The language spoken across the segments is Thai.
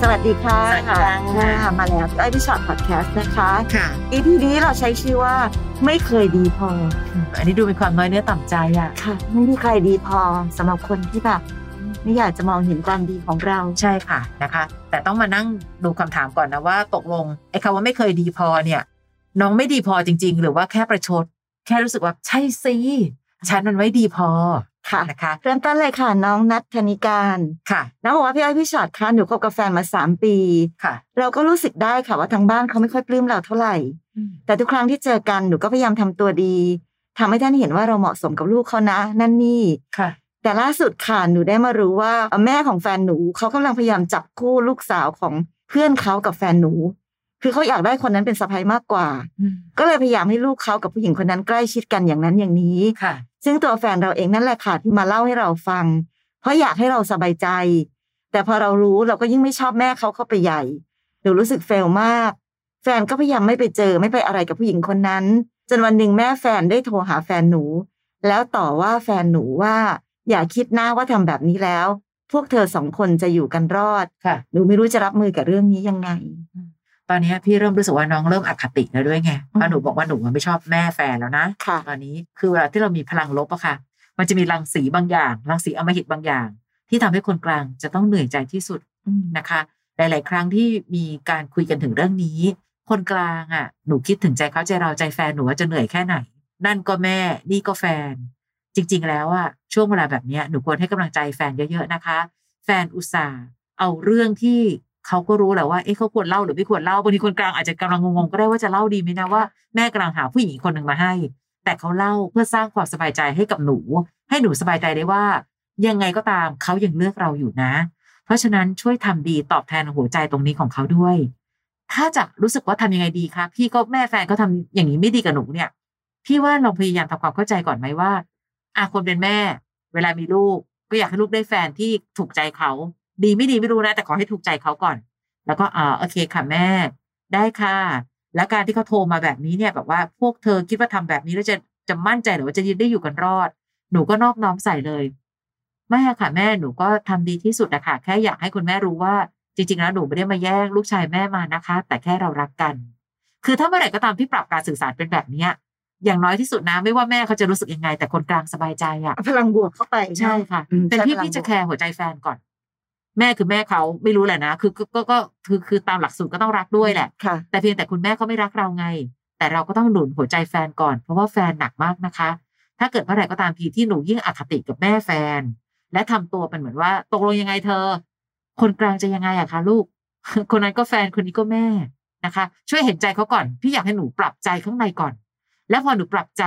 สวัสดีค่ะสวัสดีค่ะค่ะมาแล้วพี่อ้อยพี่ชอ็อตพอดแคสต์นะคะค่ะ EP นี้เราใช้ชื่อว่าไม่เคยดีพอ อันนี้ดูเป็นความน้อยเนื้อต่ำใจอะค่ะ ไม่มีใครดีพอสำหรับคนที่แบบไม่อยากจะมองเห็นความดีของเราใช่ค่ะนะคะ แต่ต้องมานั่งดูคำถามก่อนนะว่าตกลงไอ้คำว่าไม่เคยดีพอเนี่ย น้องไม่ดีพอจริง ๆ หรือว่าแค่ประชด แค่รู้สึกว่าใช่สิฉันมันไม่ดีพอ ค่ะนะคะเริ่มต้นเลยค่ะน้องนัทธนิการค่ะน้องบอกว่าพี่อ้อยพี่ชอตคะหนูคบกับแฟนมาสามปีค่ะ เราก็รู้สึกได้ค่ะว่าทางบ้านเขาไม่ค่อยปลื้มเราเท่าไหร่ แต่ทุกครั้งที่เจอกันหนูก็พยายามทำตัวดีทำให้ท่านเห็นว่าเราเหมาะสมกับลูกเขานะ นั่นนี่ค่ะ แต่ล่าสุดค่ะหนูได้มารู้ว่าแม่ของแฟนหนูเขากำลังพยายามจับคู่ลูกสาวของเพื่อนเขากับแฟนหนู คือเขาอยากได้คนนั้นเป็นสะใภ้มากกว่า ก็เลยพยายามให้ลูกเขากับผู้หญิงคนนั้นใกล้ชิดกันอย่างนั้นอย่างนี้ค่ะ ซึ่งตัวแฟนเราเองนั่นแหละค่ะที่มาเล่าให้เราฟัง เพราะอยากให้เราสบายใจ แต่พอเรารู้เราก็ยิ่งไม่ชอบแม่เขาเข้าไปใหญ่หนูรู้สึกเฟลมาก แฟนก็พยายามไม่ไปเจอไม่ไปอะไรกับผู้หญิงคนนั้น จนวันหนึ่งแม่แฟนได้โทรหาแฟนหนู แล้วต่อว่าแฟนหนูว่า อย่าคิดนะว่าทำแบบนี้แล้ว พวกเธอสองคนจะอยู่กันรอดค่ะหนูไม่รู้จะรับมือกับเรื่องนี้ยังไง ตอนนี้พี่เริ่มรู้สึกว่าน้องเริ่มอคติแล้วด้วยไงเพราะหนูบอกว่าหนูไม่ชอบแม่แฟนแล้วนะค่ะตอนนี้คือเวลาที่เรามีพลังลบอะค่ะ มันจะมีรังสีบางอย่างรังสีอำมหิตบางอย่าง ที่ทำให้คนกลางจะต้องเหนื่อยใจที่สุดอืมนะคะ หลาย ๆ ครั้งที่มีการคุยกันถึงเรื่องนี้ คนกลางอะหนูคิดถึงใจเขาใจเราใจแฟนหนูว่าจะเหนื่อยแค่ไหน นั่นก็แม่นี่ก็แฟน จริง ๆ แล้วอะช่วงเวลาแบบเนี้ยหนูควรให้กำลังใจแฟนเยอะ ๆ นะคะ แฟนอุตส่าห์เอาเรื่องที่ เขาก็รู้แหละว่าเอ๊ะเขาควรเล่าหรือไม่ควรเล่าบางทีคนกลางอาจจะกำลังงงๆก็ได้ว่าจะเล่าดีไหมนะว่าแม่กำลังหาผู้หญิงคนหนึ่งมาให้ แต่เขาเล่าเพื่อสร้างความสบายใจให้กับหนู ให้หนูสบายใจได้ว่า ยังไงก็ตามเขายังเลือกเราอยู่นะ เพราะฉะนั้นช่วยทำดีตอบแทนหัวใจตรงนี้ของเขาด้วย ถ้าจะรู้สึกว่าทำยังไงดีคะพี่ก็แม่แฟนเขาทำอย่างนี้ไม่ดีกับหนูเนี่ย พี่ว่าลองพยายามทำความเข้าใจก่อนไหมว่าอาคนเป็นแม่ เวลามีลูกก็อยากให้ลูกได้แฟนที่ถูกใจเขา ดีไม่ดีไม่รู้นะ แต่ขอให้ถูกใจเขาก่อน แล้วก็อ่าโอเคค่ะแม่ ได้ค่ะ และการที่เขาโทรมาแบบนี้เนี่ยแบบว่าพวกเธอคิดว่าทำแบบนี้แล้วจะจะมั่นใจหรือว่าจะยืนได้อยู่กันรอด หนูก็นอบน้อมใส่เลยไม่อะค่ะแม่หนูก็ทำดีที่สุดนะคะแค่อยากให้คุณแม่รู้ว่า จริงๆแล้วหนูไม่ได้มาแย่งลูกชายแม่มานะคะ แต่แค่เรารักกัน คือถ้าเมื่อไหร่ก็ตามที่ปรับการสื่อสารเป็นแบบเนี้ยอย่างน้อยที่สุดนะไม่ว่าแม่เขาจะรู้สึกยังไง แต่คนกลางสบายใจอะเอาพลังบวกเข้าไปใช่ค่ะอืมเป็นพี่ใช้พลังพี่จะบวกแคร์หัวใจแฟนก่อน แม่คือแม่เขาไม่รู้แหละนะคือก็ก็ก็คือคือตามหลักสูตรก็ต้องรักด้วยแหละค่ะแต่เพียงแต่คุณแม่เขาไม่รักเราไง แต่เราก็ต้องหนุนหัวใจแฟนก่อน เพราะว่าแฟนหนักมากนะคะ ถ้าเกิดเมื่อไหร่ก็ตามทีที่หนูยิ่งอคติกับแม่แฟน และทำตัวเป็นเหมือนว่าตกลงยังไงเธอ คนกลางจะยังไงอะคะลูก คนนั้นก็แฟนคนนี้ก็แม่นะคะ ช่วยเห็นใจเขาก่อนพี่อยากให้หนูปรับใจข้างในก่อน แล้วพอหนูปรับใจ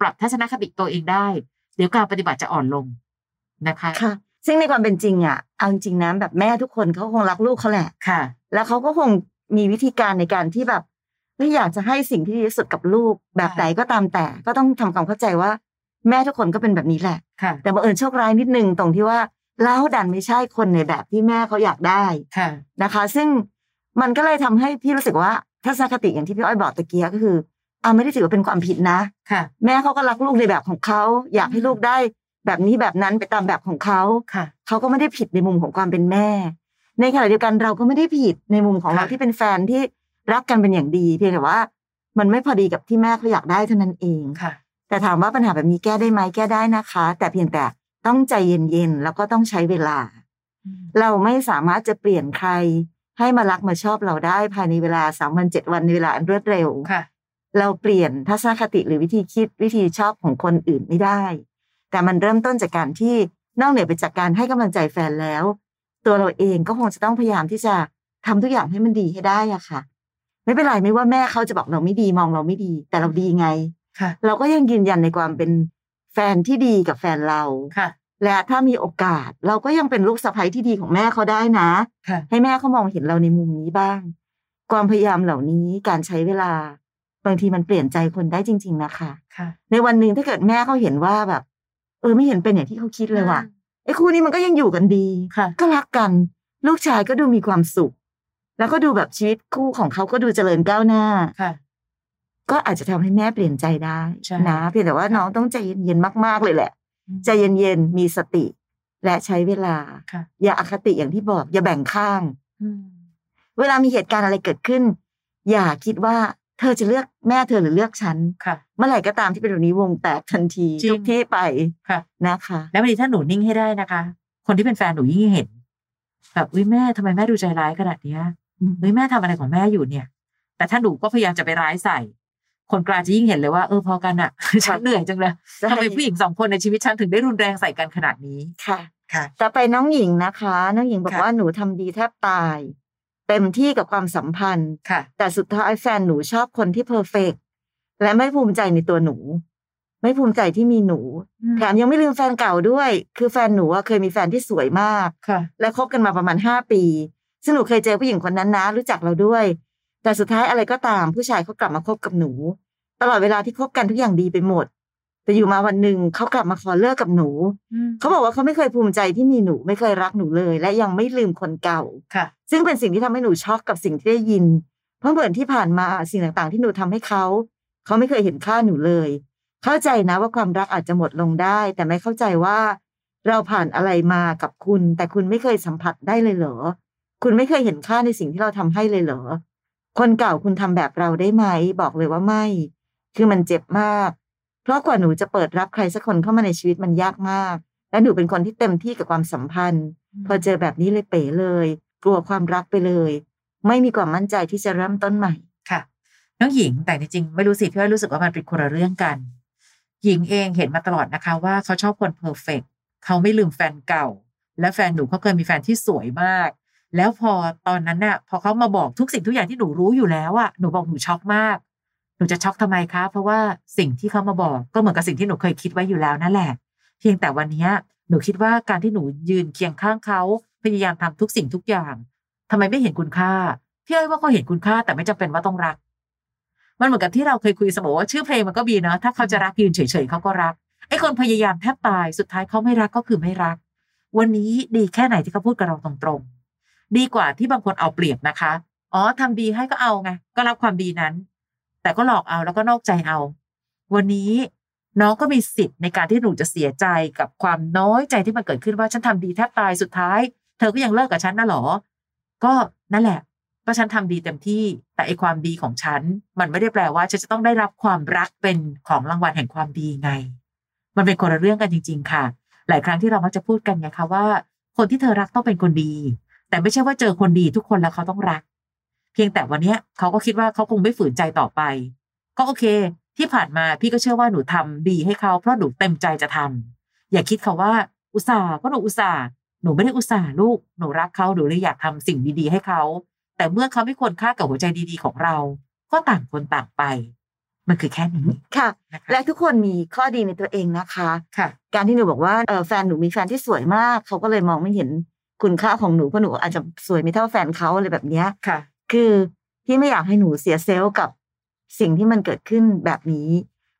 ปรับทัศนคติตัวเองได้ เดี๋ยวการปฏิบัติจะอ่อนลงนะคะค่ะ ซึ่งในความเป็นจริงอะเอาจริงๆนะแบบแม่ทุกคนเขาคงรักลูกเขาแหละค่ะ แล้วเขาก็คงมีวิธีการในการที่แบบเฮ้ยอยากจะให้สิ่งที่ดีที่สุดกับลูกแบบไหนก็ตามแต่ ก็ต้องทำความเข้าใจว่า แม่ทุกคนก็เป็นแบบนี้แหละค่ะแต่บังเอิญโชคร้ายนิดนึงตรงที่ว่าเราดันไม่ใช่คนในแบบที่แม่เขาอยากได้ค่ะนะคะ ซึ่งมันก็เลยทำให้พี่รู้สึกว่าทัศนคติอย่างที่พี่อ้อยบอกตะเกียก็คืออ่าไม่ได้ถือว่าเป็นความผิดนะค่ะ แม่เขาก็รักลูกในแบบของเขาอยากให้ลูกได้ แบบนี้แบบนั้นไปตามแบบของเขาค่ะเขาก็ไม่ได้ผิดในมุมของความเป็นแม่ ในขณะเดียวกันเราก็ไม่ได้ผิดในมุมของเราค่ะที่เป็นแฟนที่รักกันเป็นอย่างดี เพียงแต่ว่า มันไม่พอดีกับที่แม่เขาอยากได้เท่านั้นเองค่ะ แต่ถามว่าปัญหาแบบนี้แก้ได้ไหมแก้ได้นะคะ แต่เพียงแต่ต้องใจเย็นๆแล้วก็ต้องใช้เวลา เราไม่สามารถจะเปลี่ยนใคร ให้มารักมาชอบเราได้ภายในเวลาสามวันเจ็ดวันในเวลาอันรวดเร็วค่ะเราเปลี่ยนทัศนคติหรือวิธีคิดวิธีชอบของคนอื่นไม่ได้ แต่มันเริ่มต้นจากการที่นอกเหนือไปจากการให้กำลังใจแฟนแล้ว ตัวเราเองก็คงจะต้องพยายามที่จะทำทุกอย่างให้มันดีให้ได้อะค่ะ ไม่เป็นไรไม่ว่าแม่เขาจะบอกเราไม่ดีมองเราไม่ดี แต่เราดีไงค่ะเราก็ยังยืนยันในความเป็นแฟนที่ดีกับแฟนเราค่ะ และถ้ามีโอกาส เราก็ยังเป็นลูกสะใภ้ที่ดีของแม่เขาได้นะค่ะให้แม่เขามองเห็นเราในมุมนี้บ้าง ความพยายามเหล่านี้การใช้เวลา บางทีมันเปลี่ยนใจคนได้จริง ๆนะคะค่ะในวันหนึ่งถ้าเกิดแม่เขาเห็นว่าแบบ เออไม่เห็นเป็นอย่างที่เขาคิดเลยว่ะไอ้คู่นี้มันก็ยังอยู่กันดีค่ะก็รักกัน ลูกชายก็ดูมีความสุข แล้วก็ดูแบบชีวิตคู่ของเขาก็ดูเจริญก้าวหน้าค่ะ ก็อาจจะทำให้แม่เปลี่ยนใจได้ใช่นะเพียงแต่ว่าน้องต้องใจเย็นๆมากๆเลยแหละใจเย็นๆมีสติ และใช้เวลาค่ะอย่าอคติอย่างที่บอก อย่าแบ่งข้างอืมเวลามีเหตุการณ์อะไรเกิดขึ้น อย่าคิดว่า เธอจะเลือกแม่เธอหรือเลือกฉันค่ะเมื่อไหร่ก็ตามที่เป็นแบบนี้วงแตกทันทีจริงทุกที่ไปค่ะนะคะ แล้วบางทีถ้าหนูนิ่งให้ได้นะคะ คนที่เป็นแฟนหนูยิ่งเห็นแบบอุ้ยแม่ทำไมแม่ดูใจร้ายขนาดเนี้ยอืมเฮ้ยแม่ทำอะไรของแม่อยู่เนี่ย แต่ถ้าหนูก็พยายามจะไปร้ายใส่ คนกลางจะยิ่งเห็นเลยว่าเออพอกันอะฉันเหนื่อยจังเลยทำไมผู้หญิงสองคนในชีวิตฉันถึงได้รุนแรงใส่กันขนาดนี้ค่ะ ค่ะต่อไปน้องหญิงนะคะ น้องหญิงบอกค่ะว่าหนูทำดีแทบตาย เต็มที่กับความสัมพันธ์ค่ะ แต่สุดท้ายแฟนหนูชอบคนที่เพอร์เฟกและไม่ภูมิใจในตัวหนู ไม่ภูมิใจที่มีหนูแถมยังไม่ลืมแฟนเก่าด้วย คือแฟนหนูอะเคยมีแฟนที่สวยมาก ค่ะ และคบกันมาประมาณห้าปี ซึ่งหนูเคยเจอผู้หญิงคนนั้นนะ รู้จักเราด้วย แต่สุดท้ายอะไรก็ตามผู้ชายเขากลับมาคบกับหนู ตลอดเวลาที่คบกันทุกอย่างดีไปหมด แต่อยู่มาวันหนึ่งเขากลับมาขอเลิกกับหนูเขาบอกว่าเขาไม่เคยภูมิใจที่มีหนูไม่เคยรักหนูเลย และยังไม่ลืมคนเก่าค่ะ ซึ่งเป็นสิ่งที่ทำให้หนูช็อกกับสิ่งที่ได้ยิน เพราะเหมือนที่ผ่านมาสิ่งต่างๆ ที่หนูทำให้เขาเขาไม่เคยเห็นค่าหนูเลย เข้าใจนะว่าความรักอาจจะหมดลงได้ แต่ไม่เข้าใจว่า เราผ่านอะไรมากับคุณ แต่คุณไม่เคยสัมผัสได้เลยเหรอ คุณไม่เคยเห็นค่าในสิ่งที่เราทำให้เลยเหรอคนเก่าคุณทำแบบเราได้ไหม บอกเลยว่าไม่ คือมันเจ็บมาก เพราะกว่าหนูจะเปิดรับใครสักคนเข้ามาในชีวิตมันยากมาก และหนูเป็นคนที่เต็มที่กับความสัมพันธ์ พอเจอแบบนี้เลยเป๋เลย กลัวความรักไปเลย ไม่มีความมั่นใจที่จะเริ่มต้นใหม่ค่ะ น้องหญิงแต่จริงๆไม่รู้สิพี่อ้อยรู้สึกว่ามันเป็นคนละเรื่องกัน หญิงเองเห็นมาตลอดนะคะ ว่าเขาชอบคนเพอร์เฟกเขาไม่ลืมแฟนเก่า และแฟนหนูเขาเคยมีแฟนที่สวยมาก แล้วพอตอนนั้นน่ะ พอเขามาบอกทุกสิ่งทุกอย่างที่หนูรู้อยู่แล้วอะหนูบอกหนูช็อกมาก หนูจะช็อกทำไมคะ เพราะว่าสิ่งที่เขามาบอกก็เหมือนกับสิ่งที่หนูเคยคิดไว้อยู่แล้วนั่นแหละ เพียงแต่วันนี้หนูคิดว่าการที่หนูยืนเคียงข้างเขาพยายามทำทุกสิ่งทุกอย่างทำไมไม่เห็นคุณค่าพี่อ้ยว่าเขาเห็นคุณค่าแต่ไม่จำเป็นว่าต้องรัก มันเหมือนกับที่เราเคยคุยเสมอว่าชื่อเพลงมันก็มีเนาะถ้าเขาจะรักยืนเฉยๆเขาก็รักไอ้คนพยายามแทบตายสุดท้ายเขาไม่รักก็คือไม่รัก วันนี้ดีแค่ไหนที่เขาพูดกับเราตรงๆดีกว่าที่บางคนเอาเปรียบนะคะ อ๋อทำดีให้ก็เอาไงก็รับความดีนั้น แต่ก็หลอกเอาแล้วก็นอกใจเอา วันนี้น้องก็มีสิทธิ์ในการที่หนูจะเสียใจกับความน้อยใจที่มันเกิดขึ้นว่าฉันทำดีแทบตายสุดท้าย เธอก็ยังเลิกกับฉันนะหรอ ก็นั่นแหละก็ฉันทำดีเต็มที่ แต่ไอความดีของฉัน มันไม่ได้แปลว่าฉันจะต้องได้รับความรักเป็นของรางวัลแห่งความดีไง มันเป็นคนละเรื่องกันจริง ๆ ค่ะ หลายครั้งที่เรามักจะพูดกันไงคะว่า คนที่เธอรักต้องเป็นคนดี แต่ไม่ใช่ว่าเจอคนดีทุกคนแล้วเขาต้องรัก พียงแต่วันเนี้ยเขาก็คิดว่าเขาคงไม่ฝืนใจต่อไป ก็โอเค ที่ผ่านมาพี่ก็เชื่อว่าหนูทำดีให้เขาเพราะหนูเต็มใจจะทำอย่าคิดค่ะว่า อุตส่าห์ก็หนูอุตส่าห์หนูไม่ได้อุตส่าห์ลูกหนูรักเขาหนูเลยอยากทำสิ่งดีๆให้เขา แต่เมื่อเขาไม่ควรค่ากับหัวใจดีๆของเรา ก็ต่างคนต่างไป มันคือแค่นี้ค่ะนะคะและทุกคนมีข้อดีในตัวเองนะคะค่ะ การที่หนูบอกว่าเออแฟนหนูมีแฟนที่สวยมากเขาก็เลยมองไม่เห็นคุณค่าของหนูเพราะหนูอาจจะสวยไม่เท่าแฟนเขาอะไรแบบเนี้ยค่ะ คือพี่ไม่อยากให้หนูเสียเซลล์กับสิ่งที่มันเกิดขึ้นแบบนี้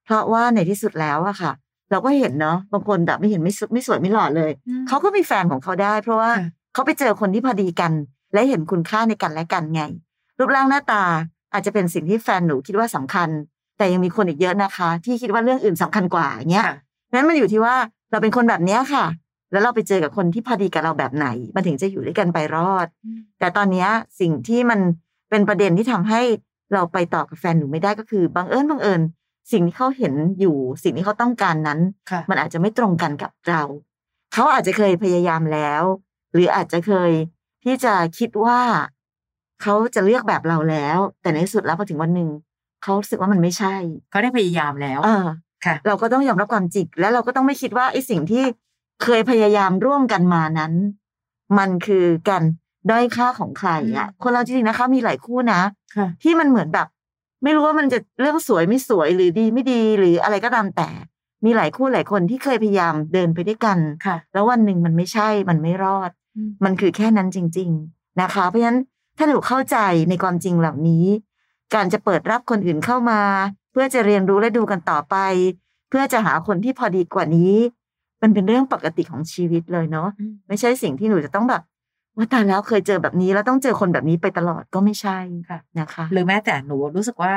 เพราะว่าในที่สุดแล้วอะค่ะ เราก็เห็นเนาะบางคนแบบไม่เห็นไม่สไม่สวยไม่หล่อเลยอืมเขาก็มีแฟนของเขาได้ เพราะว่าค่ะเขาไปเจอคนที่พอดีกัน และเห็นคุณค่าในกันและกันไง รูปร่างหน้าตาอาจจะเป็นสิ่งที่แฟนหนูคิดว่าสำคัญ แต่ยังมีคนอีกเยอะนะคะ ที่คิดว่าเรื่องอื่นสำคัญกว่าอย่างเงี้ยค่ะนั้นมันอยู่ที่ว่าเราเป็นคนแบบเนี้ยค่ะ แล้วเราไปเจอกับคนที่พอดีกับเราแบบไหน มันถึงจะอยู่ด้วยกันไปรอด แต่ตอนเนี้ยสิ่งที่มันเป็นประเด็นที่ทำให้เราไปต่อกับแฟนหนูไม่ได้ก็คือบังเอิญบังเอิญสิ่งที่เขาเห็นอยู่สิ่งที่เขาต้องการนั้นค่ะมันอาจจะไม่ตรงกันกับเรา เขาอาจจะเคยพยายามแล้ว หรืออาจจะเคยที่จะคิดว่าเขาจะเลือกแบบเราแล้ว แต่ในที่สุดแล้วพอถึงวันหนึ่งเขารู้สึกว่ามันไม่ใช่ เขาได้พยายามแล้ว เออค่ะ เราก็ต้องยอมรับความจริงและเราก็ต้องไม่คิดว่าไอ้สิ่งที่ เคยพยายามร่วมกันมานั้น มันคือการด้อยค่าของใครอะอืมคนเราจริงๆนะคะ มีหลายคู่นะค่ะที่มันเหมือนแบบ ไม่รู้ว่ามันจะเรื่องสวยไม่สวยหรือดีไม่ดีหรืออะไรก็ตามแต่ มีหลายคู่หลายคนที่เคยพยายามเดินไปด้วยกันค่ะแล้ววันหนึ่งมันไม่ใช่มันไม่รอดอืมมันคือแค่นั้นจริง ๆนะคะ เพราะฉะนั้นถ้าหนูเข้าใจในความจริงเหล่านี้ การจะเปิดรับคนอื่นเข้ามา เพื่อจะเรียนรู้และดูกันต่อไป เพื่อจะหาคนที่พอดีกว่านี้ มันเป็นเรื่องปกติของชีวิตเลยเนาะอืมไม่ใช่สิ่งที่หนูจะต้องแบบว่าตายแล้วเคยเจอแบบนี้แล้วต้องเจอคนแบบนี้ไปตลอดก็ไม่ใช่ค่ะนะคะ หรือแม้แต่หนูรู้สึกว่า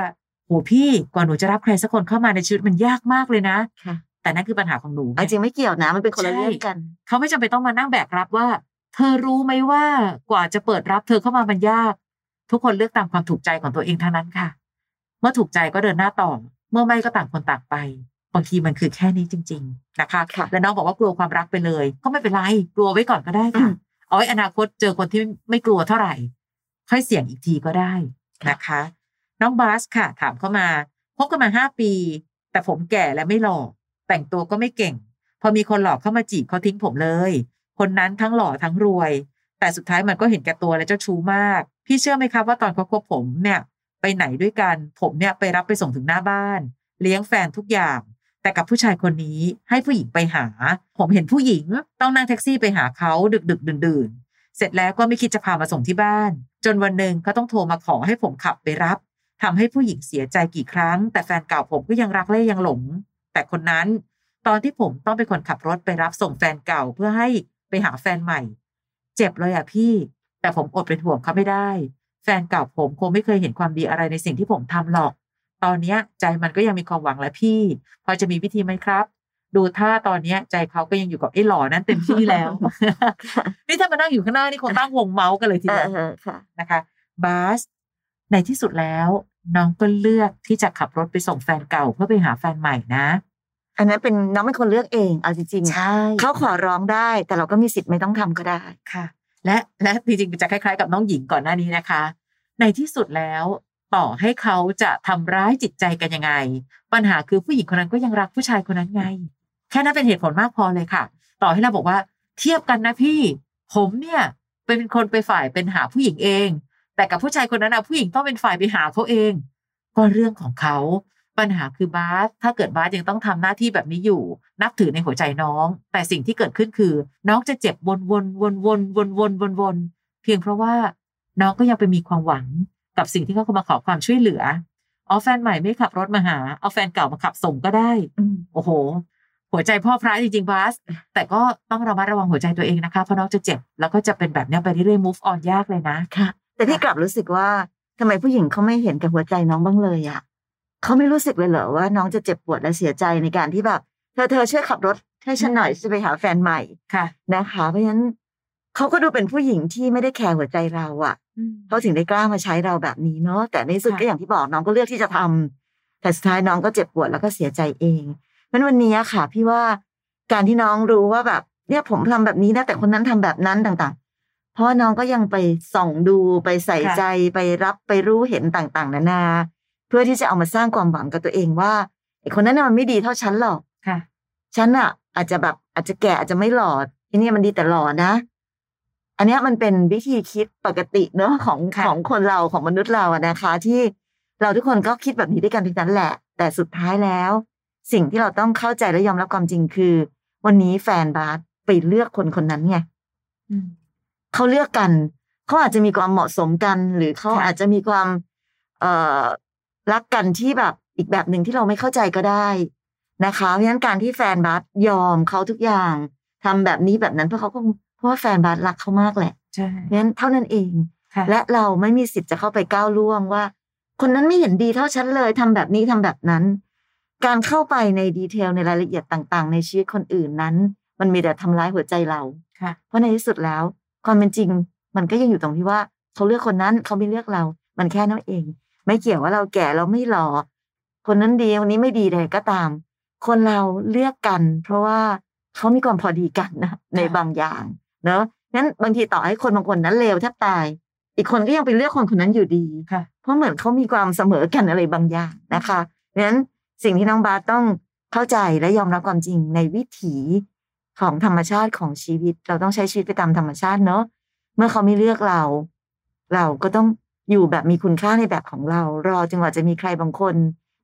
โหพี่กว่าหนูจะรับใครสักคนเข้ามาในชีวิตมันยากมากเลยนะค่ะ แต่นั่นคือปัญหาของหนูไงเอาจริงไม่เกี่ยวนะมันเป็นคนละใช่เรื่องกัน เขาไม่จำเป็นต้องมานั่งแบกรับว่า เธอรู้ไหมว่ากว่าจะเปิดรับเธอเข้ามามันยาก ทุกคนเลือกตามความถูกใจของตัวเองทั้งนั้นค่ะ เมื่อถูกใจก็เดินหน้าต่อ เมื่อไม่ก็ต่างคนต่างไป บางทีมันคือแค่นี้จริง ๆ นะคะค่ะและน้องบอกว่ากลัวความรักไปเลย ก็ไม่เป็นไร กลัวไว้ก่อนก็ได้ค่ะอืมเอาไว้อนาคตเจอคนที่ไม่กลัวเท่าไหร่ ค่อยเสี่ยงอีกทีก็ได้นะคะ น้องบาสค่ะ ถามเข้ามาพบกันมาห้าปี แต่ผมแก่และไม่หล่อแต่งตัวก็ไม่เก่ง พอมีคนหลอกเข้ามาจีบเขาทิ้งผมเลย คนนั้นทั้งหล่อทั้งรวย แต่สุดท้ายมันก็เห็นแก่ตัวและเจ้าชู้มาก พี่เชื่อไหมครับว่าตอนเขาคบผมเนี่ย ไปไหนด้วยกัน ผมเนี่ยไปรับไปส่งถึงหน้าบ้าน เลี้ยงแฟนทุกอย่าง แต่กับผู้ชายคนนี้ให้ผู้หญิงไปหา ผมเห็นผู้หญิงต้องนั่งแท็กซี่ไปหาเขาดึกดึกดื่นดื่นเสร็จแล้วก็ไม่คิดจะพามาส่งที่บ้าน จนวันหนึ่งเขาต้องโทรมาขอให้ผมขับไปรับทำให้ผู้หญิงเสียใจกี่ครั้ง แต่แฟนเก่าผมก็ยังรักและยังหลง แต่คนนั้น ตอนที่ผมต้องเป็นคนขับรถไปรับส่งแฟนเก่าเพื่อให้ไปหาแฟนใหม่ เจ็บเลยอะพี่ แต่ผมอดเป็นห่วงเขาไม่ได้ แฟนเก่าผมคงไม่เคยเห็นความดีอะไรในสิ่งที่ผมทำหรอก ตอนเนี้ยใจมันก็ยังมีความหวังแหละพี่ พอจะมีวิธีไหมครับ ดูท่าตอนเนี้ยใจเขาก็ยังอยู่กับไอ้หล่อนั้นเต็มที่แล้ว นี่ถ้ามานั่งอยู่ข้างหน้านี่คงตั้งวงเมาส์กันเลยทีเอเดีอยวเออค่ะนะคะบาสในที่สุดแล้ว น้องก็เลือกที่จะขับรถไปส่งแฟนเก่าเพื่อไปหาแฟนใหม่นะอันนั้นเป็นน้องเป็นคนเลือกเองเอาจริงๆใช่เขาขอร้องได้ แต่เราก็มีสิทธิ์ไม่ต้องทำก็ได้ค่ะ และและจริงๆจะคล้ายๆ กับน้องหญิงก่อนหน้านี้นะคะ ในที่สุดแล้ว ต่อให้เขาจะทำร้ายจิตใจกันยังไง ปัญหาคือผู้หญิงคนนั้นก็ยังรักผู้ชายคนนั้นไง แค่นั้นเป็นเหตุผลมากพอเลยค่ะ ต่อให้เราบอกว่า เทียบกันนะพี่ ผมเนี่ยเป็นคนไปฝ่ายเป็นหาผู้หญิงเอง แต่กับผู้ชายคนนั้นนะผู้หญิงต้องเป็นฝ่ายไปหาเขาเอง ก็เรื่องของเขา ปัญหาคือบาสถ้าเกิดบาสยังต้องทำหน้าที่แบบนี้อยู่ นับถือในหัวใจน้อง แต่สิ่งที่เกิดขึ้นคือ น้องจะเจ็บวนวนวนวนวนวนวนวนเพียงเพราะว่าน้องก็ยังไปมีความหวัง กับสิ่งที่เขาเข้ามาขอความช่วยเหลือเอาแฟนใหม่ไม่ขับรถมาหา เอาแฟนเก่ามาขับส่งก็ได้อืมโอ้โห หัวใจพ่อพระจริงๆบาสแต่ก็ต้องระมัดระวังหัวใจตัวเองนะคะเพราะน้องจะเจ็บแล้วก็จะเป็นแบบเนี้ยไปเรื่อยๆ move on ยากเลยนะค่ะ แต่พี่กลับรู้สึกว่าทำไมผู้หญิงเขาไม่เห็นกับหัวใจน้องบ้างเลยอะเขาไม่รู้สึกเลยเหรอว่าน้องจะเจ็บปวดและเสียใจในการที่แบบ เธอเธอช่วยขับรถให้ฉันหน่อยจะไปหาแฟนใหม่ค่ะนะคะ เพราะฉะนั้น เขาก็ดูเป็นผู้หญิงที่ไม่ได้แคร์หัวใจเราอะเขาถึงได้กล้ามาใช้เราแบบนี้เนาะแต่ในที่สุดค่ะก็อย่างที่บอกน้องก็เลือกที่จะทำแต่สุดท้ายน้องก็เจ็บปวดแล้วก็เสียใจเองเพราะฉะนั้นวันนี้อะค่ะ พี่ว่าการที่น้องรู้ว่าแบบ เนี่ยผมทำแบบนี้นะแต่คนนั้นทำแบบนั้นต่างๆ เพราะว่าน้องก็ยังไปส่องดูไปใส่ค่ะใจไปรับไปรู้เห็นต่างๆ นานา เพื่อที่จะเอามาสร้างความหวังกับตัวเองว่าไอ้คนนั้นน่ะมันไม่ดีเท่าฉันหรอกค่ะฉันอะอาจจะแบบอาจจะแก่อาจจะไม่หล่อไอ้เนี่ยมันดีแต่หล่อนะ อันเนี้ยมันเป็นวิธีคิดปกติเนอะของค่ะของคนเราของมนุษย์เราอะนะคะ ที่เราทุกคนก็คิดแบบนี้ด้วยกันทั้งนั้นแหละ แต่สุดท้ายแล้ว สิ่งที่เราต้องเข้าใจและยอมรับความจริงคือ วันนี้แฟนบาสไปเลือกคนคนนั้นไงอืมเขาเลือกกันเขาอาจจะมีความเหมาะสมกัน หรือเขาค่ะอาจจะมีความ เอ่อรักกันที่แบบอีกแบบหนึ่งที่เราไม่เข้าใจก็ได้นะคะเพราะฉะนั้นการที่แฟนบาสยอมเขาทุกอย่างทำแบบนี้แบบนั้นเพราะเขาก็ เพราะว่าแฟนบาสรักเขามากแหละใช่เพราะฉะนั้นเท่านั้นเองค่ะและเราไม่มีสิทธิ์จะเข้าไปก้าวล่วงว่า คนนั้นไม่เห็นดีเท่าฉันเลยทำแบบนี้ทำแบบนั้น การเข้าไปในดีเทลในรายละเอียดต่าง ๆ ในชีวิตคนอื่นนั้น มันมีแต่ทำร้ายหัวใจเราค่ะเพราะในที่สุดแล้ว ความเป็นจริงมันก็ยังอยู่ตรงที่ว่าเขาเลือกคนนั้นเขาไม่เลือกเรา มันแค่นั้นเอง ไม่เกี่ยวว่าเราแก่เราไม่หล่อคนนั้นดีคนนี้ไม่ดีเลยก็ตาม คนเราเลือกกัน เพราะว่าเขามีความพอดีกันนะในบางอย่าง เนอะงั้นบางทีต่อให้คนบางคนนั้นเลวแทบตาย อีกคนก็ยังไปเลือกคนคนนั้นอยู่ดีค่ะเพราะเหมือนเขามีความเสมอกันอะไรบางอย่างนะคะเพราะฉะนั้นสิ่งที่น้องบาสต้องเข้าใจและยอมรับความจริงในวิถีของธรรมชาติของชีวิต เราต้องใช้ชีวิตไปตามธรรมชาติเนอะเมื่อเขาไม่เลือกเรา เราก็ต้องอยู่แบบมีคุณค่าในแบบของเรา รอจนกว่าจะมีใครบางคน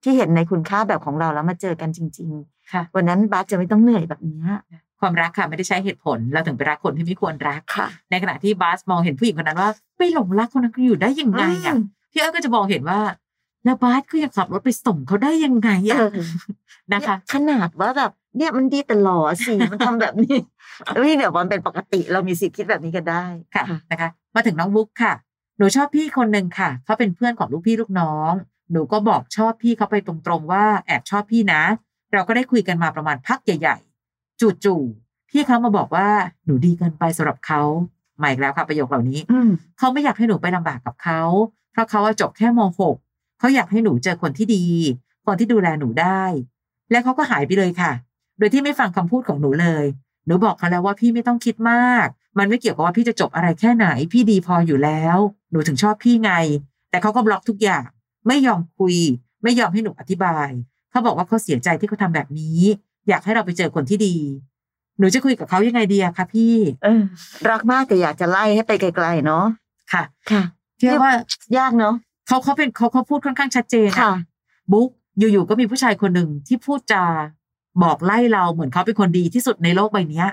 ที่เห็นในคุณค่าแบบของเราแล้วมาเจอกันจริงค่ะๆวันนั้นบาสจะไม่ต้องเหนื่อยแบบเนี้ย ความรักค่ะไม่ได้ใช้เหตุผลเราถึงไปรักคนที่ไม่ควรรักค่ะ ในขณะที่บาสมองเห็นผู้หญิงคนนั้นว่าไปหลงรักคนนั้นอยู่ได้ยังไงอะอืมพี่เอ้ยก็จะมองเห็นว่าแล้วบาสก็ยังขับรถไปส่งเขาได้ยังไงอะเออนะคะ ขนาดว่าแบบเนี่ยมันดีแต่หล่อสิมันทำแบบนี้แล้วพี่เดี๋ยวมันเป็นปกติเรามีสิทธิ์คิดแบบนี้กันได้ค่ะนะคะ มาถึงน้องบุ๊กค่ะ หนูชอบพี่คนหนึ่งค่ะเขาเป็นเพื่อนของลูกพี่ลูกน้อง หนูก็บอกชอบพี่เขาไปตรงๆว่าแอบชอบพี่นะ เราก็ได้คุยกันมาประมาณพักใหญ่ๆ จู่ๆพี่เขามาบอกว่าหนูดีเกินไปสำหรับเขาใหม่แล้วค่ะประโยคเหล่านี้อืมเขาไม่อยากให้หนูไปลำบากกับเขา เพราะเขาว่าจบแค่ม .6 เขาอยากให้หนูเจอคนที่ดี คนที่ดูแลหนูได้ และเขาก็หายไปเลยค่ะ โดยที่ไม่ฟังคำพูดของหนูเลย หนูบอกเขาแล้วว่าพี่ไม่ต้องคิดมาก มันไม่เกี่ยวกับว่าพี่จะจบอะไรแค่ไหน พี่ดีพออยู่แล้ว หนูถึงชอบพี่ไง แต่เขาก็บล็อกทุกอย่าง ไม่ยอมคุย ไม่ยอมให้หนูอธิบาย เขาบอกว่าเขาเสียใจที่เขาทำแบบนี้ อยากให้เราไปเจอคนที่ดี หนูจะคุยกับเขายังไงดีอะคะพี่เออรักมากแต่อยากจะไล่ให้ไปไกลๆเนาะค่ะ ค่ะเชื่อว่ายากเนาะเขาเขาเป็นเขาเขาพูดค่อนข้างชัดเจนอะค่ะ บุ๊กอยู่ๆก็มีผู้ชายคนหนึ่งที่พูดจาบอกไล่เราเหมือนเขาเป็นคนดีที่สุดในโลกใบเนี้ย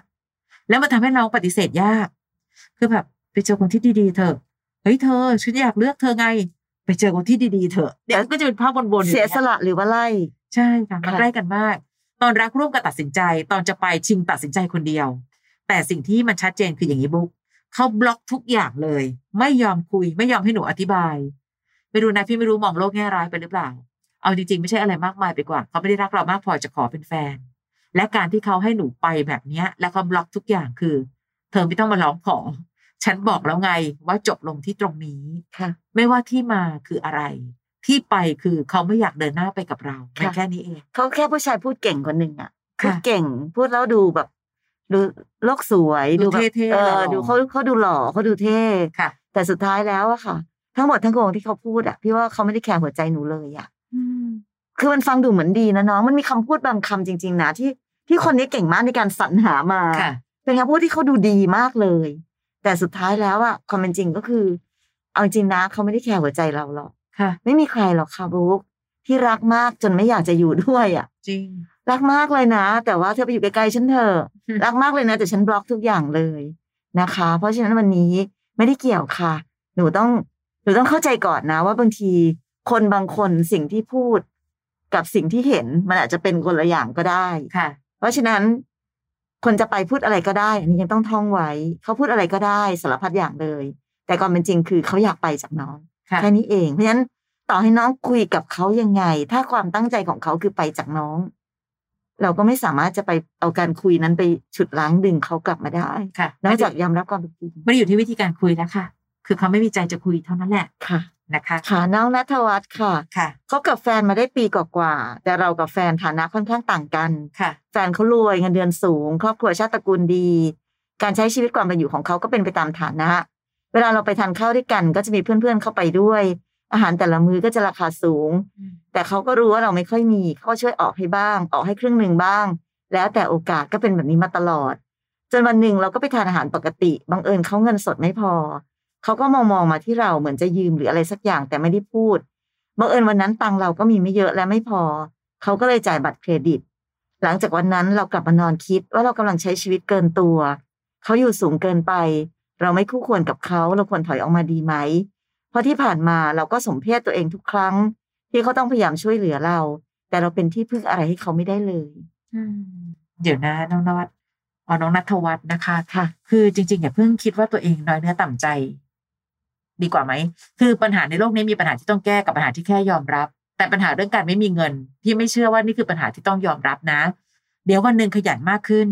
แล้วมันทำให้เราปฏิเสธยาก คือแบบไปเจอคนที่ดีๆเถอะเฮ้ยเธอฉันอยากเลือกเธอไง ไปเจอคนที่ดีๆเถอะเดี๋ยวก็จะเป็นภาพวนๆอยู่เสียนี่สละหรือว่าไล่ ใช่ค่ะมันค่ะใกล้กันมาก ตอนรักร่วมกับตัดสินใจ ตอนจะไปชิงตัดสินใจคนเดียว แต่สิ่งที่มันชัดเจนคืออย่างนี้บุ๊กเขาบล็อกทุกอย่างเลย ไม่ยอมคุย ไม่ยอมให้หนูอธิบายไม่รู้นะพี่ไม่รู้มองโลกแง่ร้ายไปหรือเปล่า เอาจริงๆ ไม่ใช่อะไรมากมายไปกว่า เขาไม่ได้รักเรามากพอจะขอเป็นแฟน และการที่เขาให้หนูไปแบบเนี้ย แล้วเขาบล็อกทุกอย่างคือ เธอไม่ต้องมาร้องขอ ฉันบอกแล้วไงว่าจบลงที่ตรงนี้ค่ะไม่ว่าที่มาคืออะไร ที่ไปคือเขาไม่อยากเดินหน้าไปกับเราค่ะมันแค่นี้เองเขาแค่ผู้ชายพูดเก่งคนหนึ่งอะพูค่ะดเก่งพูดแล้วดูแบบ ดูโลกสวยดูแบบเท่ๆเอหล่ออดูเขาเขาดูหล่อเขาดูเท่ค่ะ แต่สุดท้ายแล้วอะค่ะ ทั้งหมดทั้งปวงที่เขาพูดอะพี่ว่าเขาไม่ได้แคร์หัวใจหนูเลยอะคือมันฟังดูเหมือนดีนะน้องมันมีคำพูดบางคำจริง ๆ นะที่ที่คนนี้เก่งมากในการสรรหามาค่ะเป็นคำพูดที่เขาดูดีมากเลย แต่สุดท้ายแล้วอะความเป็นจริงก็คือ เอาจริงนะเขาไม่ได้แคร์หัวใจเราหรอก ค่ะ ไม่มีใครหรอกค่ะบุ๊กที่รักมากจนไม่อยากจะอยู่ด้วยอะจริง รักมากเลยนะ แต่ว่าเธอไปอยู่ไกลๆฉันเถอะอืมรักมากเลยนะ แต่ฉันบล็อกทุกอย่างเลยนะคะ เพราะฉะนั้นวันนี้ไม่ได้เกี่ยวค่ะ หนูต้องหนูต้องเข้าใจก่อนนะ ว่าบางทีคนบางคนสิ่งที่พูด กับสิ่งที่เห็นมันอาจจะเป็นคนละอย่างก็ได้ค่ะ เพราะฉะนั้นคนจะไปพูดอะไรก็ได้ อันนี้ยังต้องท่องไว้ เขาพูดอะไรก็ได้สารพัดอย่างเลย แต่ความเป็นจริงคือเขาอยากไปจากน้องค่ะ แค่นี้เอง เพราะฉะนั้นต่อให้น้องคุยกับเขายังไง ถ้าความตั้งใจของเขาคือไปจากน้อง เราก็ไม่สามารถจะไปเอาการคุยนั้นไปฉุดล้างดึงเขากลับมาได้ค่ะนอกจากยอมรับความเป็นจริงไม่ได้อยู่ที่วิธีการคุยแล้วค่ะ คือเขาไม่มีใจจะคุยเท่านั้นแหละค่ะนะคะค่ะน้องนัทวัฒน์ค่ะค่ะคบกับแฟนมาได้ปีกว่าๆแต่เรากับแฟนฐานะค่อนข้างต่างกันค่ะ แฟนเขารวยเงินเดือนสูง ครอบครัวชาติตระกูลดี การใช้ชีวิตความเป็นอยู่ของเขาก็เป็นไปตามฐานะ เวลาเราไปทานข้าวด้วยกัน ก็จะมีเพื่อนๆเข้าไปด้วย อาหารแต่ละมื้อก็จะราคาสูง แต่เขาก็รู้ว่าเราไม่ค่อยมีเขาก็ช่วยออกให้บ้าง ออกให้ครึ่งหนึ่งบ้าง แล้วแต่โอกาสก็เป็นแบบนี้มาตลอด จนวันหนึ่งเราก็ไปทานอาหารปกติบังเอิญเขาเงินสดไม่พอเขาก็มองมองๆมาที่เราเหมือนจะยืมหรืออะไรสักอย่างแต่ไม่ได้พูดบังเอิญวันนั้นตังค์เราก็มีไม่เยอะและไม่พอเขาก็เลยจ่ายบัตรเครดิต หลังจากวันนั้นเรากลับมานอนคิดว่าเรากำลังใช้ชีวิตเกินตัวเขาอยู่สูงเกินไป เราไม่คู่ควรกับเขาเราควรถอยออกมาดีไหม เพราะที่ผ่านมาเราก็สมเพศตัวเองทุกครั้ง ที่เขาต้องพยายามช่วยเหลือเรา แต่เราเป็นที่พึ่งอะไรให้เขาไม่ได้เลยอืมเดี๋ยวนะน้องนวัดอ๋อน้องนัทวัฒน์นะคะค่ะ คือจริงๆอย่าเพิ่งคิดว่าตัวเองน้อยเนื้อต่ำใจ ดีกว่าไหม คือปัญหาในโลกนี้มีปัญหาที่ต้องแก้กับปัญหาที่แค่ยอมรับ แต่ปัญหาเรื่องการไม่มีเงิน พี่ไม่เชื่อว่านี่คือปัญหาที่ต้องยอมรับนะ เดี๋ยววันหนึ่งขยันมากขึ้น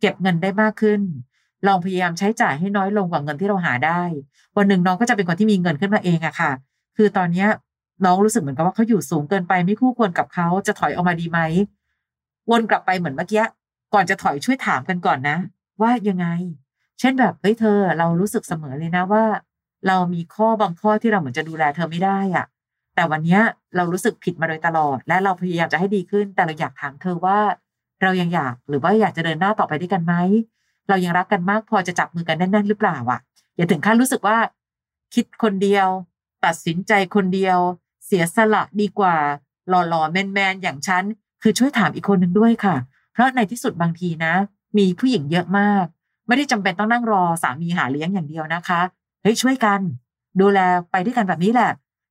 เก็บเงินได้มากขึ้น ลองพยายามใช้จ่ายให้น้อยลงกว่าเงินที่เราหาได้ วันหนึ่งน้องก็จะเป็นคนที่มีเงินขึ้นมาเองอะค่ะ คือตอนเนี้ยน้องรู้สึกเหมือนกับว่าเขาอยู่สูงเกินไปไม่คู่ควรกับเขาจะถอยออกมาดีไหมวนกลับไปเหมือนเมื่อกี้ก่อนจะถอยช่วยถามกันก่อนนะ ว่ายังไง เช่นแบบเฮ้ยเธอ เรารู้สึกเสมอเลยนะว่า เรามีข้อบางข้อที่เราเหมือนจะดูแลเธอไม่ได้อะแต่วันนี้เรารู้สึกผิดมาโดยตลอด และเราพยายามจะให้ดีขึ้น แต่เราอยากถามเธอว่า เรายังอยากหรือว่าอยากจะเดินหน้าต่อไปด้วยกันไหม เรายังรักกันมากพอจะจับมือกันแน่นๆหรือเปล่าอะอย่าถึงขั้นรู้สึกว่า คิดคนเดียว ตัดสินใจคนเดียว เสียสละดีกว่าหล่อๆแมนๆอย่างฉันคือช่วยถามอีกคนหนึ่งด้วยค่ะ เพราะในที่สุดบางทีนะ มีผู้หญิงเยอะมาก ไม่ได้จำเป็นต้องนั่งรอสามีหาเลี้ยงอย่างเดียวนะคะเฮ้ยช่วยกัน ดูแลไปด้วยกันแบบนี้แหละ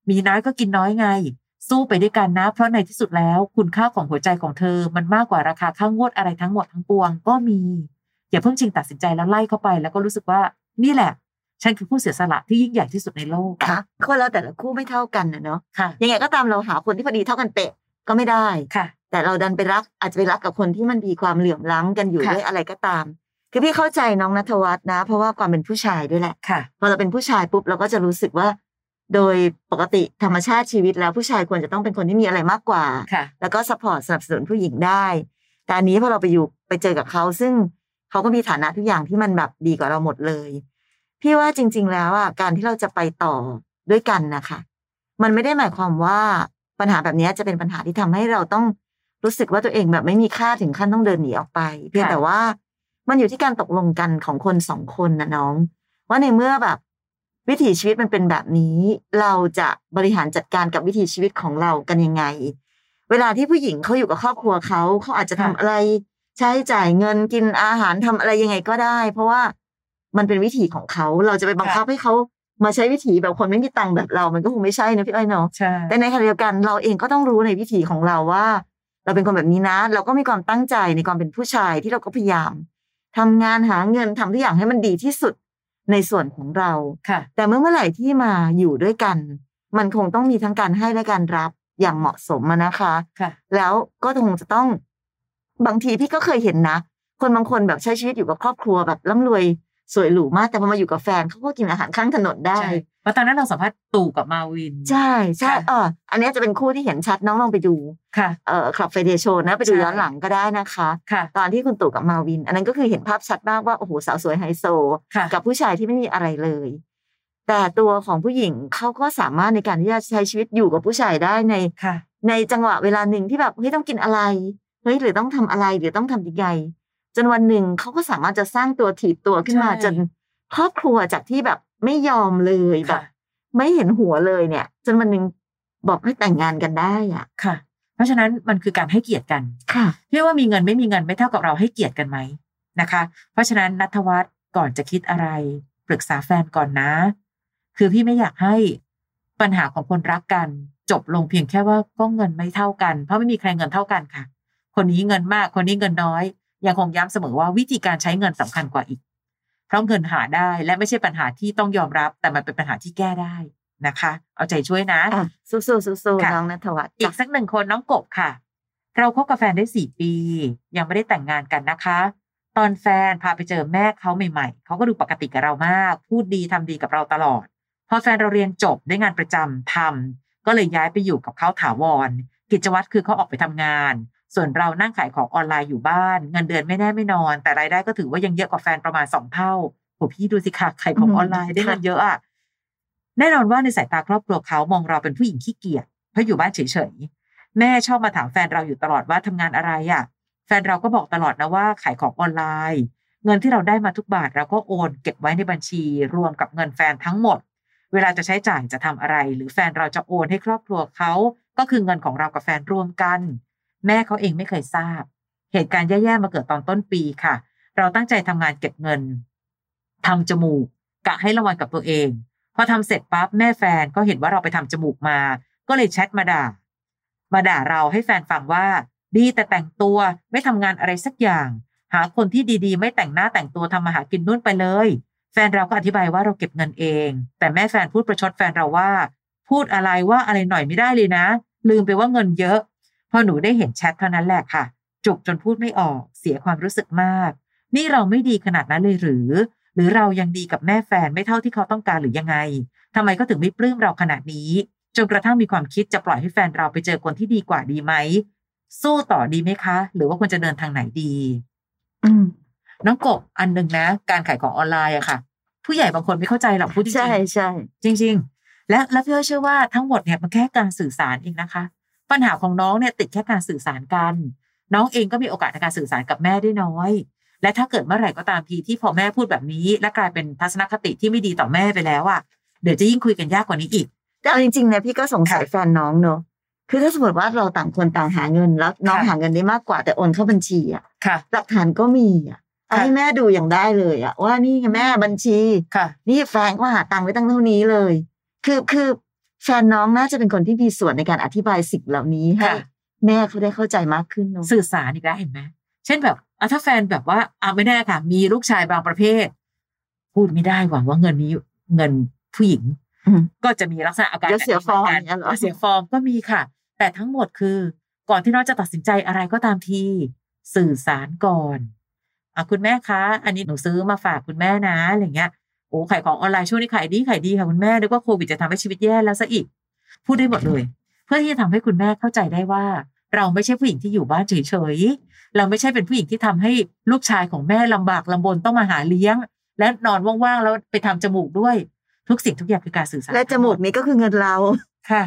มีน้อยก็กินน้อยไง สู้ไปด้วยกันนะ เพราะในที่สุดแล้วคุณค่าของหัวใจของเธอ มันมากกว่าราคาค่างวดอะไรทั้งหมดทั้งปวงก็มี อย่าเพิ่งชิงตัดสินใจแล้วไล่เข้าไป แล้วก็รู้สึกว่านี่แหละ ฉันคือผู้เสียสละที่ยิ่งใหญ่ที่สุดในโลกค่ะคนเราแต่ละคู่ไม่เท่ากันนะเนาะค่ะยังไงก็ตามเราหาคนที่พอดีเท่ากันเป๊ะก็ไม่ได้ค่ะ แต่เราดันไปรักอาจจะไปรักกับคนที่มันมีความเหลื่อมล้ำกันอยู่ค่ะด้วยอะไรก็ตาม คือพี่เข้าใจน้องนัทวัฒน์นะ เพราะว่าความเป็นผู้ชายด้วยแหละค่ะพอเราเป็นผู้ชายปุ๊บเราก็จะรู้สึกว่าโดยปกติธรรมชาติชีวิตแล้วผู้ชายควรจะต้องเป็นคนที่มีอะไรมากกว่าค่ะแล้วก็สปอร์ตสนับสนุนผู้หญิงได้ แต่อันนี้พอเราไปอยู่ไปเจอกับเขาซึ่ง เขาก็มีฐานะทุกอย่างที่มันแบบดีกว่าเราหมดเลย พี่ว่าจริง ๆ แล้วอะการที่เราจะไปต่อด้วยกันนะคะ มันไม่ได้หมายความว่าปัญหาแบบนี้จะเป็นปัญหาที่ทำให้เราต้องรู้สึกว่าตัวเองแบบไม่มีค่าถึงขั้นต้องเดินหนีออกไป เพียงค่ะแต่ว่ามันอยู่ที่การตกลงกันของคนสองคนนะน้อง ว่าในเมื่อแบบ วิถีชีวิตมันเป็นแบบนี้ เราจะบริหารจัดการกับวิถีชีวิตของเรากันยังไง เวลาที่ผู้หญิงเขาอยู่กับครอบครัวเขาเขาอาจจะทำค่ะอะไร ใช้จ่ายเงินกินอาหารทำอะไรยังไงก็ได้ เพราะว่ามันเป็นวิถีของเขาเราจะไปบังคับให้เขามาใช้วิถีแบบคนไม่มีตังค์แบบเรา มันก็คงไม่ใช่นะพี่อ้อยเนาะใช่แต่ในขณะเดียวกันเราเองก็ต้องรู้ในวิถีของเราว่า เราเป็นคนแบบนี้นะ เราก็มีความตั้งใจในความเป็นผู้ชายที่เราก็พยายามทำงานหาเงินทำทุกอย่างให้มันดีที่สุดในส่วนของเราค่ะ แต่เมื่อเมื่อไหร่ที่มาอยู่ด้วยกัน มันคงต้องมีทั้งการให้และการรับอย่างเหมาะสมอะนะคะค่ะแล้วก็คงจะต้อง บางทีพี่ก็เคยเห็นนะ คนบางคนแบบใช้ชีวิตอยู่กับครอบครัวแบบร่ำรวยสวยหรูมากแต่พอมาอยู่กับแฟนเขาก็กินอาหารข้างถนนได้ใช่เพราะตอนนั้นเราสัมภาษณ์ตู่กับมาวิน ใช่ใช่ค่ะเอออันนี้จะเป็นคู่ที่เห็นชัดน้องลองไปดูค่ะเอ่อคลับไฟเดย์โชนะไปดูใช่ย้อนหลังก็ได้นะคะค่ะตอนที่คุณตู่กับมาวิน อันนั้นก็คือเห็นภาพชัดมากว่าโอ้โหสาวสวยไฮโซค่ะกับผู้ชายที่ไม่มีอะไรเลย แต่ตัวของผู้หญิงเขาก็สามารถในการที่จะใช้ชีวิตอยู่กับผู้ชายได้ในค่ะในจังหวะเวลาหนึ่งที่แบบเฮ้ยต้องกินอะไร เฮ้ยหรือต้องทำอะไรหรือต้องทำยังไงจนวันหนึ่งเขาก็สามารถจะสร้างตัวถีบตัวขึ้นมาใช่จนครอบครัวจากที่แบบไม่ยอมเลยแบบค่ะไม่เห็นหัวเลยเนี่ย จนวันหนึ่งบอกให้แต่งงานกันได้อะค่ะ เพราะฉะนั้นมันคือการให้เกียรติกันค่ะพี่ว่ามีเงินไม่มีเงินไม่เท่ากับเราให้เกียรติกันไหมนะคะ เพราะฉะนั้นนัทวัฒน์ก่อนจะคิดอะไรปรึกษาแฟนก่อนนะ คือพี่ไม่อยากให้ปัญหาของคนรักกัน จบลงเพียงแค่ว่าก็เงินไม่เท่ากัน เพราะไม่มีใครเงินเท่ากันค่ะ คนนี้เงินมากคนนี้เงินน้อย ยังคงย้ำเสมอว่าวิธีการใช้เงินสำคัญกว่าอีก เพราะเงินหาได้และไม่ใช่ปัญหาที่ต้องยอมรับ แต่มันเป็นปัญหาที่แก้ได้นะคะ เอาใจช่วยนะอะสู้ๆสู้ๆค่ะน้องนัทวัฒน์อีจ้ะกสักหนึ่งคนน้องกบค่ะ เราคบกับแฟนได้สี่ปี ยังไม่ได้แต่งงานกันนะคะ ตอนแฟนพาไปเจอแม่เขาใหม่ๆเขาก็ดูปกติกับเรามาก พูดดีทำดีกับเราตลอด พอแฟนเราเรียนจบได้งานประจำทำก็เลยย้ายไปอยู่กับเขาถาวร กิจวัตรคือเขาออกไปทำงาน ส่วนเรานั่งขายของออนไลน์อยู่บ้าน เงินเดือนไม่แน่ไม่นอน แต่รายได้ก็ถือว่ายังเยอะกว่าแฟนประมาณสองเท่าโหพี่ดูสิค่ะขายของออนไลน์ได้เงินเยอะอะแน่นอนว่าในสายตาครอบครัวเขามองเราเป็นผู้หญิงขี้เกียจเพราะอยู่บ้านเฉยๆแม่ชอบมาถามแฟนเราอยู่ตลอดว่าทำงานอะไรอะ่ะแฟนเราก็บอกตลอดนะว่าขายของออนไลน์ เงินที่เราได้มาทุกบาทเราก็โอนเก็บไว้ในบัญชี รวมกับเงินแฟนทั้งหมด เวลาจะใช้จ่ายจะทำอะไร หรือแฟนเราจะโอนให้ครอบครัวเขาก็คือเงินของเรากับแฟนรวมกัน แม่เขาเองไม่เคยทราบ เหตุการณ์แย่ๆมาเกิดตอนต้นปีค่ะ เราตั้งใจทำงานเก็บเงินทำจมูกกะให้รางวัลกับตัวเอง พอทำเสร็จปั๊บแม่แฟนก็เห็นว่าเราไปทำจมูกมา ก็เลยแชทมาด่า มาด่าเราให้แฟนฟังว่า ดีแต่แต่งตัวไม่ทำงานอะไรสักอย่าง หาคนที่ดีๆ ไม่แต่งหน้าแต่งตัวทำมาหากินนู่นไปเลย แฟนเราก็อธิบายว่าเราเก็บเงินเอง แต่แม่แฟนพูดประชดแฟนเราว่า พูดอะไรว่าอะไรหน่อยไม่ได้เลยนะ ลืมไปว่าเงินเยอะ อหนูได้เห็นแชทเท่านั้นแหละค่ะ จุกจนพูดไม่ออกเสียความรู้สึกมาก นี่เราไม่ดีขนาดนั้นเลยหรือ หรือเรายังดีกับแม่แฟนไม่เท่าที่เขาต้องการหรือยังไงทำไมก็ถึงไม่ปลื้มเราขนาดนี้จนกระทั่งมีความคิดจะปล่อยให้แฟนเราไปเจอคนที่ดีกว่าดีไหมสู้ต่อดีไหมคะ หรือว่าควรจะเดินทางไหนดี อืมน้องกบอันหนึ่งนะ การขายของออนไลน์อะค่ะ ผู้ใหญ่บางคนไม่เข้าใจหรอกพูดจริงๆใช่ใช่จริง ๆ และและพี่อ้อยเชื่อว่าทั้งหมดเนี่ยมันแค่การสื่อสารเองนะคะ ปัญหาของน้องเนี่ยติดแค่การสื่อสารกัน น้องเองก็มีโอกาสในการสื่อสารกับแม่ได้น้อย และถ้าเกิดเมื่อไหร่ก็ตามทีที่พอแม่พูดแบบนี้ และกลายเป็นทัศนคติที่ไม่ดีต่อแม่ไปแล้วอะเดี๋ยวจะยิ่งคุยกันยากกว่านี้อีก แต่เอาจริงๆนะพี่ก็สงสัยค่ะแฟนน้องเนอะคือถ้าสมมติว่าเราต่างคนต่างหาเงินแล้วน้องค่ะหาเงินได้มากกว่าแต่โอนเข้าบัญชีอะค่ะหลักฐานก็มีอะเอาค่ะให้แม่ดูอย่างได้เลยอะว่านี่ไงแม่บัญชีค่ะ นี่แฟนก็หาตังค์ไว้ตั้งเท่านี้เลย คือคือ แฟนน้องน่าจะเป็นคนที่มีส่วนในการอธิบายสิ่งเหล่านี้ให้ค่ะแม่เขาได้เข้าใจมากขึ้นเนาะสื่อสารอีกแล้วเห็นไหมเช่นแบบอะถ้าแฟนแบบว่าอะไม่แน่ค่ะ มีลูกชายบางประเภท พูดไม่ได้หวังว่าเงินนี้เงินผู้หญิงอืมก็จะมีลักษณะอาการเดี๋ยวเสียฟอร์มแบบอย่างเงี้ยเหรอเสียฟอร์มก็มีค่ะ แต่ทั้งหมดคือ ก่อนที่น้องจะตัดสินใจอะไรก็ตามทีสื่อสารก่อนอะคุณแม่คะ อันนี้หนูซื้อมาฝากคุณแม่นะอะไรเงี้ย โอ้ขายของออนไลน์ช่วงนี้ขายดีขายดีค่ะคุณแม่นึกว่าโควิดจะทำให้ชีวิตแย่แล้วซะอีก พูดได้หมดเลย เพื่อที่จะทำให้คุณแม่เข้าใจได้ว่า เราไม่ใช่ผู้หญิงที่อยู่บ้านเฉยๆเราไม่ใช่เป็นผู้หญิงที่ทำให้ลูกชายของแม่ลำบากลำบนต้องมาหาเลี้ยง และนอนว่างๆแล้วไปทำจมูกด้วยทุกสิ่งทุกอย่างคือการสื่อสารและจมูกนี้ก็คือเงินเราค่ะ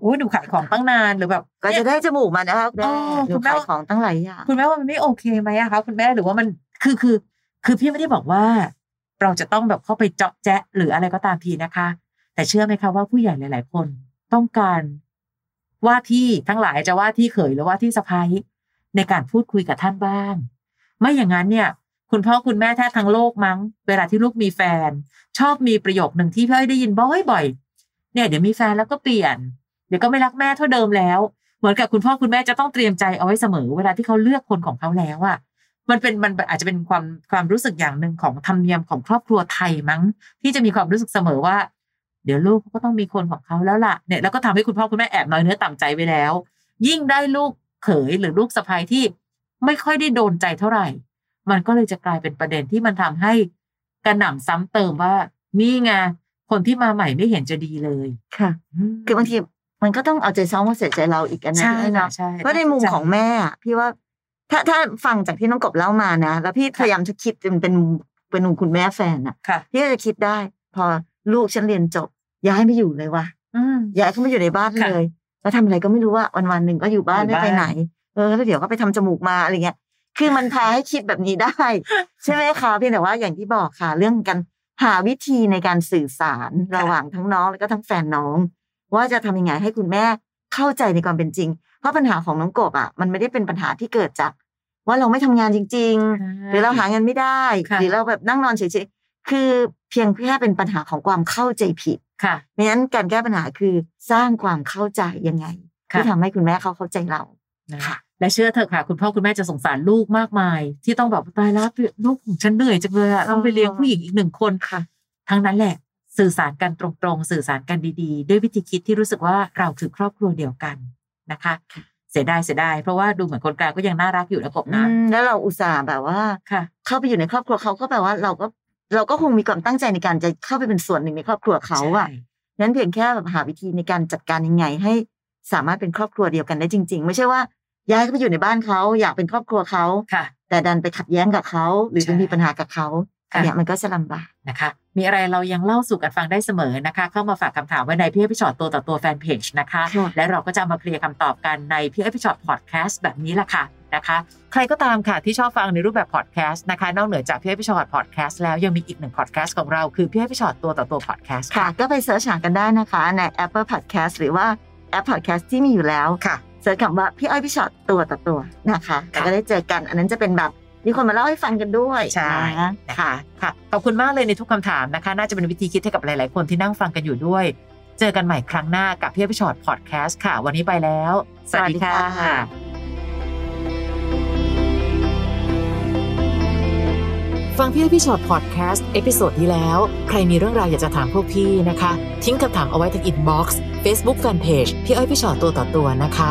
โอ้ยหนูขายของตั้งนานหรือแบบก็เนี่ยจะได้จมูกมานะคะเออหนูคุณแม่ขายของตั้งหลายอย่างคุณแม่ว่ามันไม่โอเคไหมอะคะคุณแม่หรือว่ามันคือคือ คือพี่ไม่ได้บอกว่า เราจะต้องแบบเข้าไปเจาะแจ๊ะหรืออะไรก็ตามทีนะคะ แต่เชื่อไหมคะว่าผู้ใหญ่หลาย ๆ คนต้องการว่าที่ทั้งหลายจะว่าที่เขยหรือว่าที่สะพ้ายในการพูดคุยกับท่านบ้าง ไม่อย่างนั้นเนี่ย คุณพ่อคุณแม่แทบทั้งโลกมั้ง เวลาที่ลูกมีแฟน ชอบมีประโยคหนึ่งที่พี่อ้อยได้ยินบ่อยๆเนี่ยเดี๋ยวมีแฟนแล้วก็เปลี่ยน เดี๋ยวก็ไม่รักแม่เท่าเดิมแล้ว เหมือนกับคุณพ่อคุณแม่จะต้องเตรียมใจเอาไว้เสมอ เวลาที่เขาเลือกคนของเขาแล้วอะ มันเป็นมันอาจจะเป็นความความรู้สึกอย่างหนึ่งของธรรมเนียมของครอบครัวไทยมั้ง ที่จะมีความรู้สึกเสมอว่า เดี๋ยวลูกเขาก็ต้องมีคนของเขาแล้วล่ะเนี่ยแล้วก็ทำให้คุณพ่อคุณแม่แอบน้อยเนื้อต่ำใจไว้แล้ว ยิ่งได้ลูกเขยหรือลูกสะใภ้ที่ไม่ค่อยได้โดนใจเท่าไหร่ มันก็เลยจะกลายเป็นประเด็นที่มันทำให้กระหน่ำซ้ำเติมว่านี่ไงคนที่มาใหม่ไม่เห็นจะดีเลยค่ะมคือบางทีมันก็ต้องเอาใจซ้อมมาใส่ใจเราอีกอันนะใช่พี่อ้อยค่ะเนาะใช่เพราะในมุมของแม่อะพี่ว่า ถ้าถ้าฟังจากที่น้องกบเล่ามานะ แล้วพี่พยายามจะคิดเป็นเป็นเป็นมุมคุณแม่แฟนอะค่ะพี่ก็จะคิดได้ พอลูกฉันเรียนจบ ย้ายไม่อยู่เลยว่ะอืมย้ายเขาไม่อยู่ในบ้านค่ะเลย แล้วทำอะไรก็ไม่รู้ว่าวันวันๆหนึ่งก็อยู่บ้านอยู่ไม่ไปบ้านไหน เออแล้วเดี๋ยวก็ไปทำจมูกมาอะไรเงี้ย คือมันพาให้คิดแบบนี้ได้ ใช่ไหมคะเพียงแต่ว่าอย่างที่บอกค่ะ เรื่องการหาวิธีในการสื่อสารระหว่างทั้งน้องแล้วก็ทั้งแฟนน้อง ว่าจะทำยังไงให้คุณแม่เข้าใจในความเป็นจริง เพราะปัญหาของน้องกบอะมันไม่ได้เป็นปัญหาที่เกิดจาก ว่าเราไม่ทำงานจริง ๆ หรือเราหาเงินไม่ได้ค่ะหรือเราแบบนั่งนอนเฉยๆคือเพียงแค่เป็นปัญหาของความเข้าใจผิดค่ะเพราะฉะนั้นการแก้ปัญหาคือสร้างความเข้าใจยังไงค่ะที่ทำให้คุณแม่เขาเข้าใจเรานะค่ะและเชื่อเถอะค่ะ คุณพ่อคุณแม่จะสงสารลูกมากมาย ที่ต้องแบบตายแล้วลูกของฉันเหนื่อยจังเลยอะต้องไปเลี้ยงผู้หญิงอีกหนึ่งคนค่ะ ทั้งนั้นแหละ สื่อสารกันตรงๆ สื่อสารกันดีๆ ด้วยวิธีคิดที่รู้สึกว่าเราคือครอบครัวเดียวกัน นะคะค่ะเสียดายเสียดายเพราะว่าดูเหมือนคนกลางก็ยังน่ารักอยู่นะกบอืนะมแล้วเราอุตส่าห์แบบว่าค่ะเข้าไปอยู่ในครอบครัวเขาก็แปลว่าเราก็เราก็คงมีความตั้งใจในการจะเข้าไปเป็นส่วนหนึ่งในครอบครัวเขาอะใช่นั้นเพียงแค่แบบหาวิธีในการจัดการยังไง ให้สามารถเป็นครอบครัวเดียวกันได้จริง ๆ ไม่ใช่ว่าย้ายเขาไปอยู่ในบ้านเขาอยากเป็นครอบครัวเขาค่ะแต่ดันไปขัดแย้งกับเขาหรือใช่ไปมีปัญหากับเขาค่ะ เนี่ยมันก็จะลำบากนะคะ มีอะไรเรายังเล่าสู่กันฟังได้เสมอนะคะ เข้ามาฝากคำถามไว้ในพี่เอพิชอตตัวต่อตัวแฟนเพจนะคะค่ะและเราก็จะเอามาเคลียร์คำตอบกันในพี่เอพิชอตพอดแคสต์แบบนี้แหละค่ะนะคะใครก็ตามค่ะที่ชอบฟังในรูปแบบพอดแคสต์นะคะ นอกเหนือจากพี่อ้อยพี่ฉอดพอดแคสต์แล้วยังมีอีกหนึ่งพอดแคสต์ของเราคือพี่อ้อยพี่ฉอดตัวต่อตัวพอดแคสต์ค่ะ ก็ไป search หากันได้นะคะใน Apple Podcast หรือว่าแอป Podcast ที่มีอยู่แล้วค่ะ search คำว่าพี่อ้อยพี่ฉอดตัวต่อตัวนะคะแล้วก็ได้เจอกัน อันนั้นจะเป็นแบบ มีคนมาเล่าให้ฟังกันด้วยใช่นะนะคะค่ะขอบคุณมากเลยในทุกคำถามนะคะ น่าจะเป็นวิธีคิดให้กับหลาย ๆ คนที่นั่งฟังกันอยู่ด้วย เจอกันใหม่ครั้งหน้ากับพี่อ้อยพี่ฉอดพอดแคสต์ค่ะ วันนี้ไปแล้ว สวัสดีค่ะฟังพี่อ้อยพี่ฉอดพอดแคสต์ episode ที่แล้ว ใครมีเรื่องราวอยากจะถามพวกพี่นะคะ ทิ้งคำถามเอาไว้ทาง inbox เฟซบุ๊กแฟนเพจพี่อ้อยพี่ฉอดตัวต่อตัวนะคะ